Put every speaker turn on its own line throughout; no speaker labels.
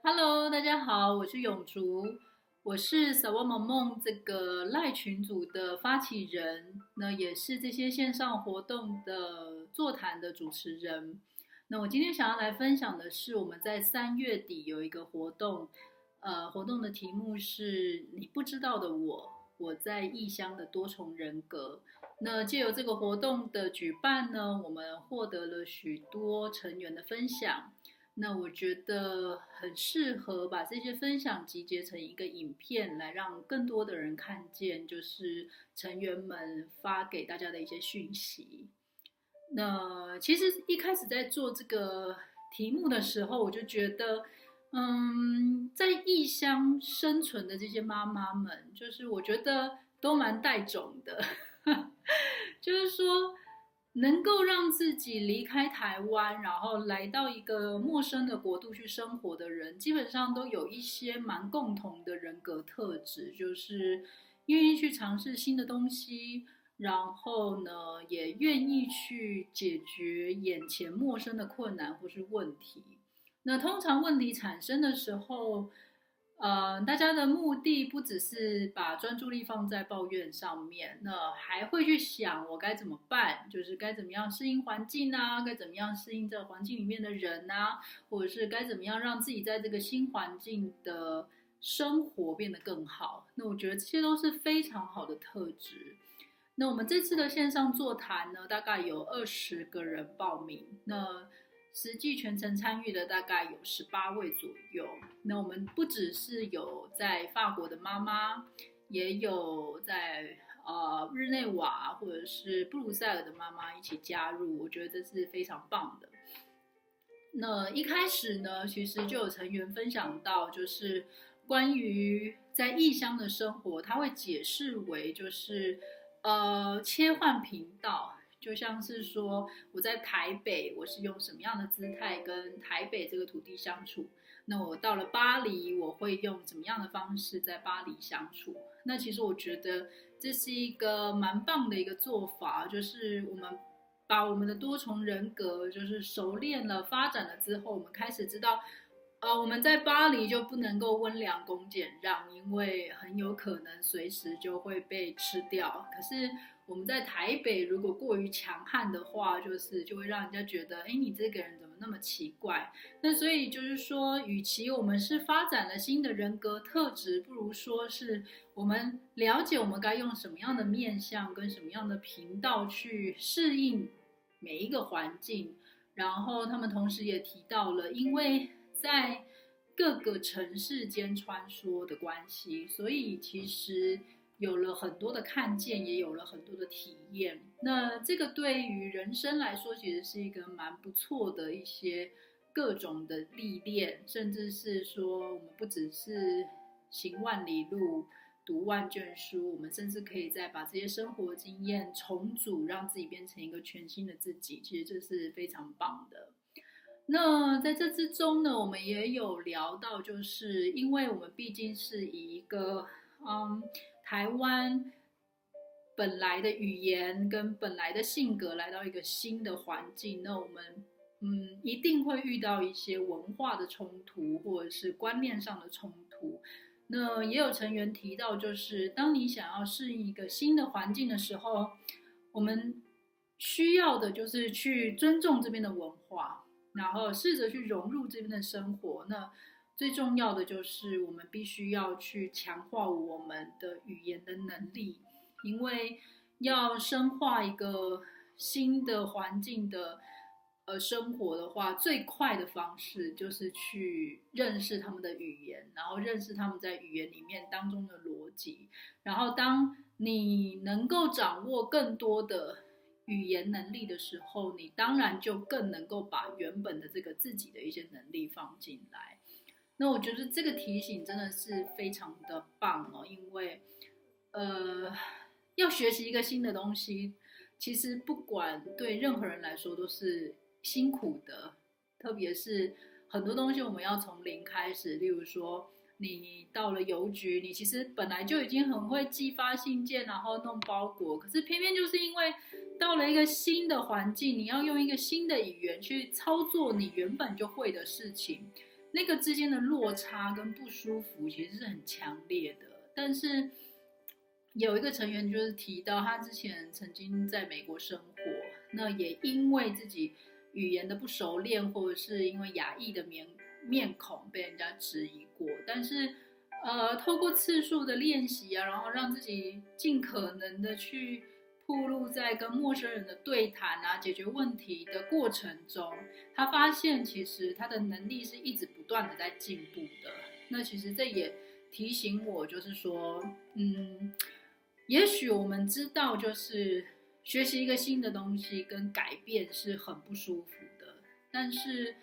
Hello，大家好，我是永竹，我是撒哇玛蒙这个赖群组的发起人，那也是这些线上活动的座谈的主持人。那我今天想要来分享的是，我们在三月底有一个活动，呃，活动的题目是你不知道的我，我在异乡的多重人格。那借由这个活动的举办呢，我们获得了许多成员的分享。那我觉得很适合把这些分享集结成一个影片，来让更多的人看见，就是成员们发给大家的一些讯息。那其实一开始在做这个题目的时候，我就觉得，嗯，在异乡生存的这些妈妈们，就是我觉得都蛮带种的，就是说。能够让自己离开台湾，然后来到一个陌生的国度去生活的人，基本上都有一些蛮共同的人格特质，就是愿意去尝试新的东西，然后呢，也愿意去解决眼前陌生的困难或是问题。那通常问题产生的时候，呃，大家的目的不只是把专注力放在抱怨上面，那还会去想我该怎么办，就是该怎么样适应环境啊，该怎么样适应这个环境里面的人啊，或者是该怎么样让自己在这个新环境的生活变得更好。那我觉得这些都是非常好的特质。那我们这次的线上座谈呢，大概有二十个人报名。那实际全程参与的大概有十八位左右。那我们不只是有在法国的妈妈，也有在呃日内瓦或者是布鲁塞尔的妈妈一起加入。我觉得这是非常棒的。那一开始呢，其实就有成员分享到，就是关于在异乡的生活，他会解释为就是呃切换频道。就像是说，我在台北，我是用什么样的姿态跟台北这个土地相处？那我到了巴黎，我会用怎么样的方式在巴黎相处？那其实我觉得这是一个蛮棒的一个做法，就是我们把我们的多重人格就是熟练了、发展了之后，我们开始知道，呃，我们在巴黎就不能够温良恭俭让，因为很有可能随时就会被吃掉。可是。我们在台北，如果过于强悍的话，就是就会让人家觉得，哎，你这个人怎么那么奇怪？那所以就是说，与其我们是发展了新的人格特质，不如说是我们了解我们该用什么样的面相跟什么样的频道去适应每一个环境。然后他们同时也提到了，因为在各个城市间穿梭的关系，所以其实。有了很多的看见，也有了很多的体验。那这个对于人生来说，其实是一个蛮不错的一些各种的历练，甚至是说，我们不只是行万里路、读万卷书，我们甚至可以再把这些生活经验重组，让自己变成一个全新的自己。其实这是非常棒的。那在这之中呢，我们也有聊到，就是因为我们毕竟是以一个嗯。台湾本来的语言跟本来的性格来到一个新的环境，那我们嗯一定会遇到一些文化的冲突或者是观念上的冲突。那也有成员提到，就是当你想要适应一个新的环境的时候，我们需要的就是去尊重这边的文化，然后试着去融入这边的生活。那最重要的就是，我们必须要去强化我们的语言的能力，因为要深化一个新的环境的呃生活的话，最快的方式就是去认识他们的语言，然后认识他们在语言里面当中的逻辑，然后当你能够掌握更多的语言能力的时候，你当然就更能够把原本的这个自己的一些能力放进来。那我觉得这个提醒真的是非常的棒哦，因为，呃，要学习一个新的东西，其实不管对任何人来说都是辛苦的，特别是很多东西我们要从零开始。例如说，你到了邮局，你其实本来就已经很会寄发信件，然后弄包裹，可是偏偏就是因为到了一个新的环境，你要用一个新的语言去操作你原本就会的事情。那个之间的落差跟不舒服其实是很强烈的。但是有一个成员就是提到，他之前曾经在美国生活，那也因为自己语言的不熟练，或者是因为亚裔的面面孔被人家质疑过，但是。呃，透过次数的练习啊，然后让自己尽可能的去暴露在跟陌生人的对谈啊、解决问题的过程中，他发现其实他的能力是一直不断的在进步的。那其实这也提醒我，就是说，嗯，也许我们知道，就是学习一个新的东西跟改变是很不舒服的，但是，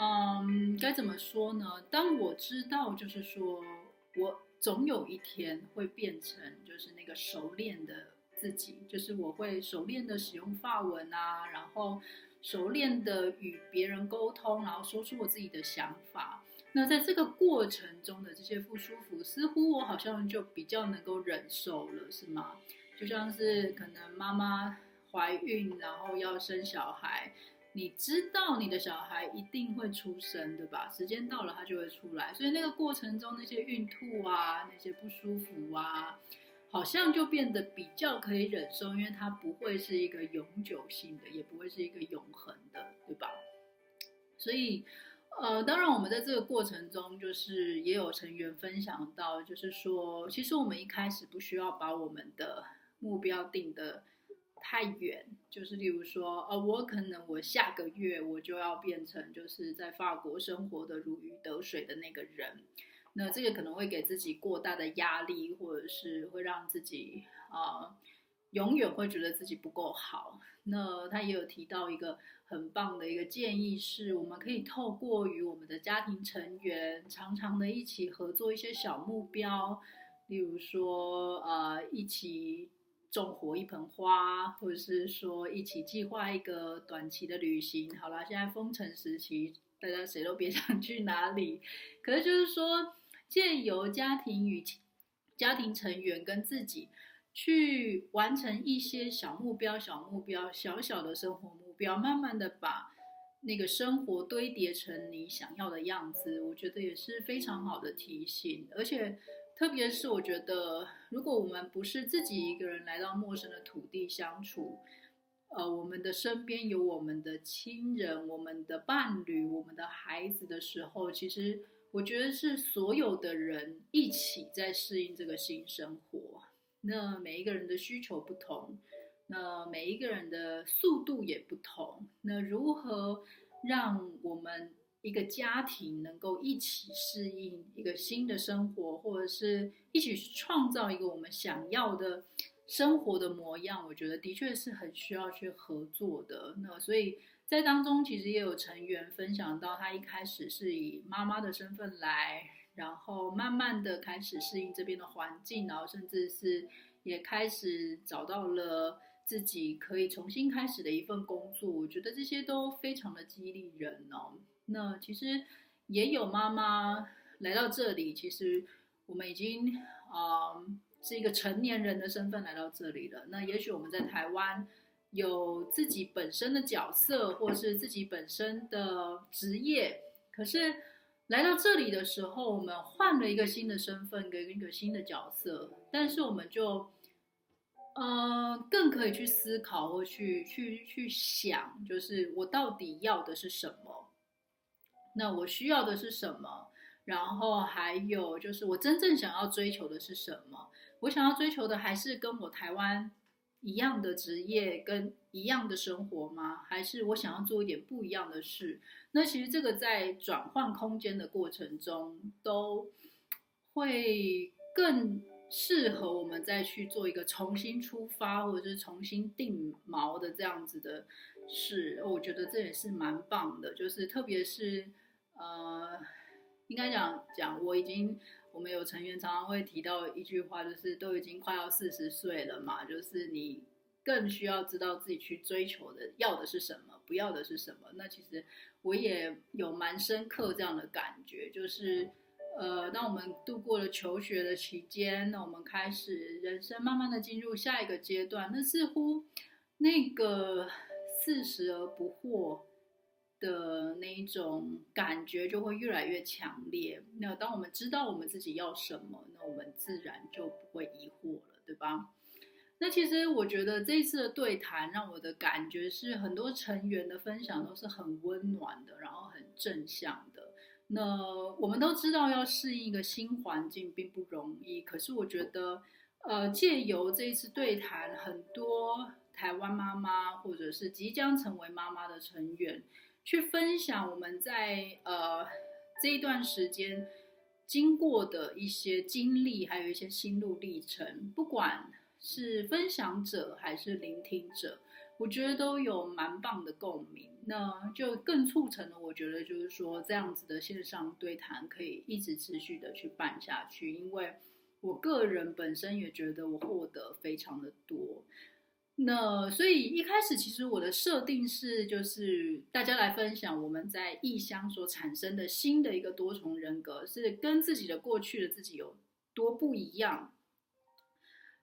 嗯，该怎么说呢？当我知道，就是说。我总有一天会变成就是那个熟练的自己，就是我会熟练的使用法文啊，然后熟练的与别人沟通，然后说出我自己的想法。那在这个过程中的这些不舒服，似乎我好像就比较能够忍受了，是吗？就像是可能妈妈怀孕，然后要生小孩。你知道你的小孩一定会出生，对吧？时间到了，他就会出来。所以那个过程中那些孕吐啊，那些不舒服啊，好像就变得比较可以忍受，因为它不会是一个永久性的，也不会是一个永恒的，对吧？所以，呃，当然我们在这个过程中，就是也有成员分享到，就是说，其实我们一开始不需要把我们的目标定的。太远，就是例如说，呃，我可能我下个月我就要变成就是在法国生活的如鱼得水的那个人，那这个可能会给自己过大的压力，或者是会让自己啊、永远会觉得自己不够好。那他也有提到一个很棒的一个建议，是我们可以透过与我们的家庭成员常常的一起合作一些小目标，例如说，呃，一起。种活一盆花，或者是说一起计划一个短期的旅行。好啦，现在封城时期，大家谁都别想去哪里。可是就是说，借由家庭与家庭成员跟自己去完成一些小目标、小目标、小小的生活目标，慢慢的把那个生活堆叠成你想要的样子，我觉得也是非常好的提醒，而且。特别是我觉得，如果我们不是自己一个人来到陌生的土地相处，呃，我们的身边有我们的亲人、我们的伴侣、我们的孩子的时候，其实我觉得是所有的人一起在适应这个新生活。那每一个人的需求不同，那每一个人的速度也不同。那如何让我们一个家庭能够一起适应一个新的生活，或者是一起创造一个我们想要的生活的模样，我觉得的确是很需要去合作的。那所以在当中，其实也有成员分享到，他一开始是以妈妈的身份来，然后慢慢的开始适应这边的环境，然后甚至是也开始找到了自己可以重新开始的一份工作。我觉得这些都非常的激励人哦。那其实也有妈妈来到这里，其实我们已经啊、是一个成年人的身份来到这里了。那也许我们在台湾有自己本身的角色，或是自己本身的职业，可是来到这里的时候，我们换了一个新的身份跟一个新的角色，但是我们就呃更可以去思考或去去去想，就是我到底要的是什么。那我需要的是什么？然后还有就是我真正想要追求的是什么？我想要追求的还是跟我台湾一样的职业跟一样的生活吗？还是我想要做一点不一样的事？那其实这个在转换空间的过程中，都会更适合我们再去做一个重新出发，或者是重新定锚的这样子的事。我觉得这也是蛮棒的，就是特别是。呃，应该讲讲，我已经，我们有成员常常会提到一句话，就是都已经快要四十岁了嘛，就是你更需要知道自己去追求的要的是什么，不要的是什么。那其实我也有蛮深刻这样的感觉，就是呃，当我们度过了求学的期间，那我们开始人生慢慢的进入下一个阶段，那似乎那个四十而不惑的那一种感觉就会越来越强烈。那当我们知道我们自己要什么，那我们自然就不会疑惑了，对吧？那其实我觉得这一次的对谈让我的感觉是，很多成员的分享都是很温暖的，然后很正向的。那我们都知道要适应一个新环境并不容易，可是我觉得，呃，借由这一次对谈，很多台湾妈妈或者是即将成为妈妈的成员，去分享我们在呃这一段时间经过的一些经历，还有一些心路历程，不管。是分享者还是聆听者，我觉得都有蛮棒的共鸣，那就更促成了。我觉得就是说，这样子的线上对谈可以一直持续的去办下去，因为我个人本身也觉得我获得非常的多。那所以一开始其实我的设定是，就是大家来分享我们在异乡所产生的新的一个多重人格，是跟自己的过去的自己有多不一样。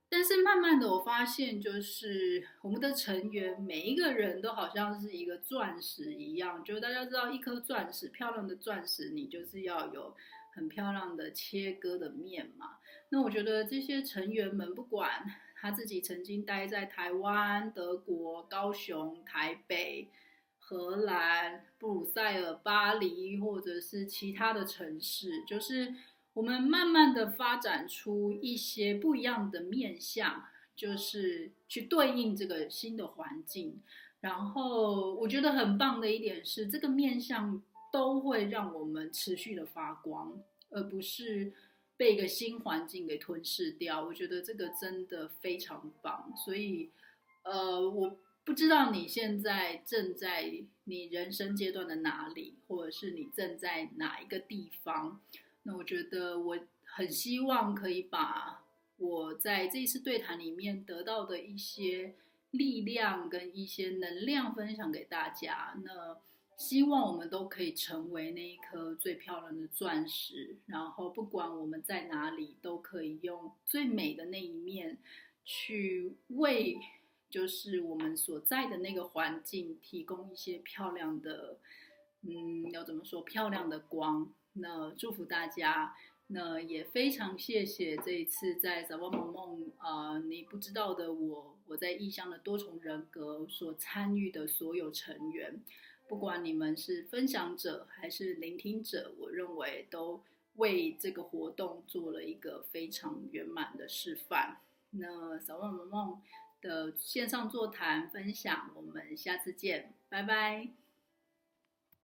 但是慢慢的，我发现就是我们的成员每一个人都好像是一个钻石一样，就大家知道，一颗钻石，漂亮的钻石，你就是要有很漂亮的切割的面嘛。那我觉得这些成员们，不管他自己曾经待在台湾、德国、高雄、台北、荷兰、布鲁塞尔、巴黎，或者是其他的城市，就是。我们慢慢的发展出一些不一样的面向，就是去对应这个新的环境。然后我觉得很棒的一点是，这个面向都会让我们持续的发光，而不是被一个新环境给吞噬掉。我觉得这个真的非常棒。所以，呃，我不知道你现在正在你人生阶段的哪里，或者是你正在哪一个地方。那我觉得我很希望可以把我在这一次对谈里面得到的一些力量跟一些能量分享给大家。那希望我们都可以成为那一颗最漂亮的钻石，然后不管我们在哪里，都可以用最美的那一面去为就是我们所在的那个环境提供一些漂亮的，嗯，要怎么说，漂亮的光。那祝福大家，那也非常谢谢这一次在撒哇玛蒙啊，你不知道的我，我在异乡的多重人格所参与的所有成员，不管你们是分享者还是聆听者，我认为都为这个活动做了一个非常圆满的示范。那小梦萌萌的线上座谈分享，我们下次见，拜拜。